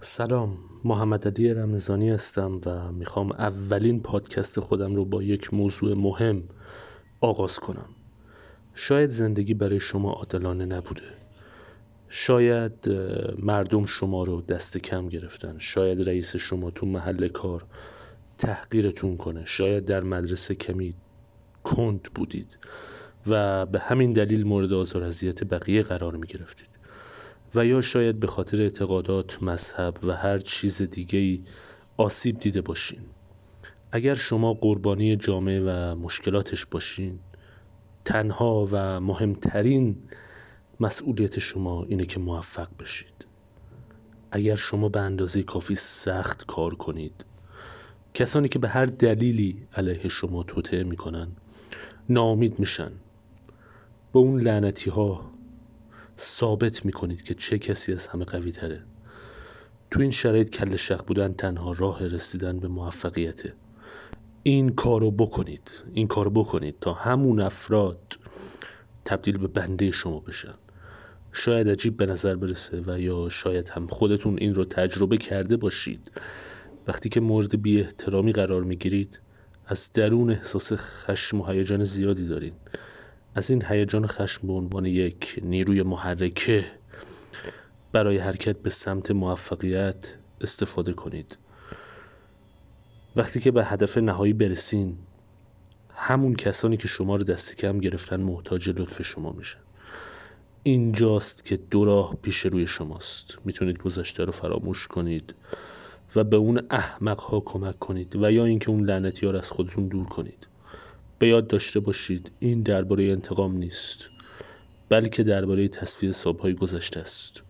سلام محمد علی رمزانی هستم و می‌خوام اولین پادکست خودم رو با یک موضوع مهم آغاز کنم. شاید زندگی برای شما عادلانه نبوده. شاید مردم شما رو دست کم گرفتن. شاید رئیس شما تو محل کار تحقیرتون کنه. شاید در مدرسه کمی کند بودید و به همین دلیل مورد آزار اذیت بقیه قرار می گرفتید و یا شاید به خاطر اعتقادات، مذهب و هر چیز دیگه آسیب دیده باشین. اگر شما قربانی جامعه و مشکلاتش باشین تنها و مهمترین مسئولیت شما اینه که موفق بشید. اگر شما به اندازه کافی سخت کار کنید کسانی که به هر دلیلی علیه شما توطعه می‌کنن ناامید میشن. با اون لعنتی ها ثابت می‌کنید که چه کسی از همه قوی تره تو این شرایط کل شق بودن تنها راه رسیدن به موفقیته. این کارو بکنید. این کارو بکنید تا همون افراد تبدیل به بنده شما بشن. شاید عجیب به نظر برسه و یا شاید هم خودتون این رو تجربه کرده باشید. وقتی که مورد بی احترامی قرار می‌گیرید از درون احساس خشم و هیجان زیادی دارین. از این هیجان خشم به عنوان یک نیروی محرکه برای حرکت به سمت موفقیت استفاده کنید. وقتی که به هدف نهایی برسین همون کسانی که شما رو دست کم گرفتن محتاج لطف شما میشن. اینجاست که دو راه پیش روی شماست. می‌تونید گذشته رو فراموش کنید و به اون احمق ها کمک کنید و یا اینکه اون لعنتی ها رو از خودتون دور کنید. به یاد داشته باشید این درباره انتقام نیست بلکه درباره تصویر صبح های گذشته است.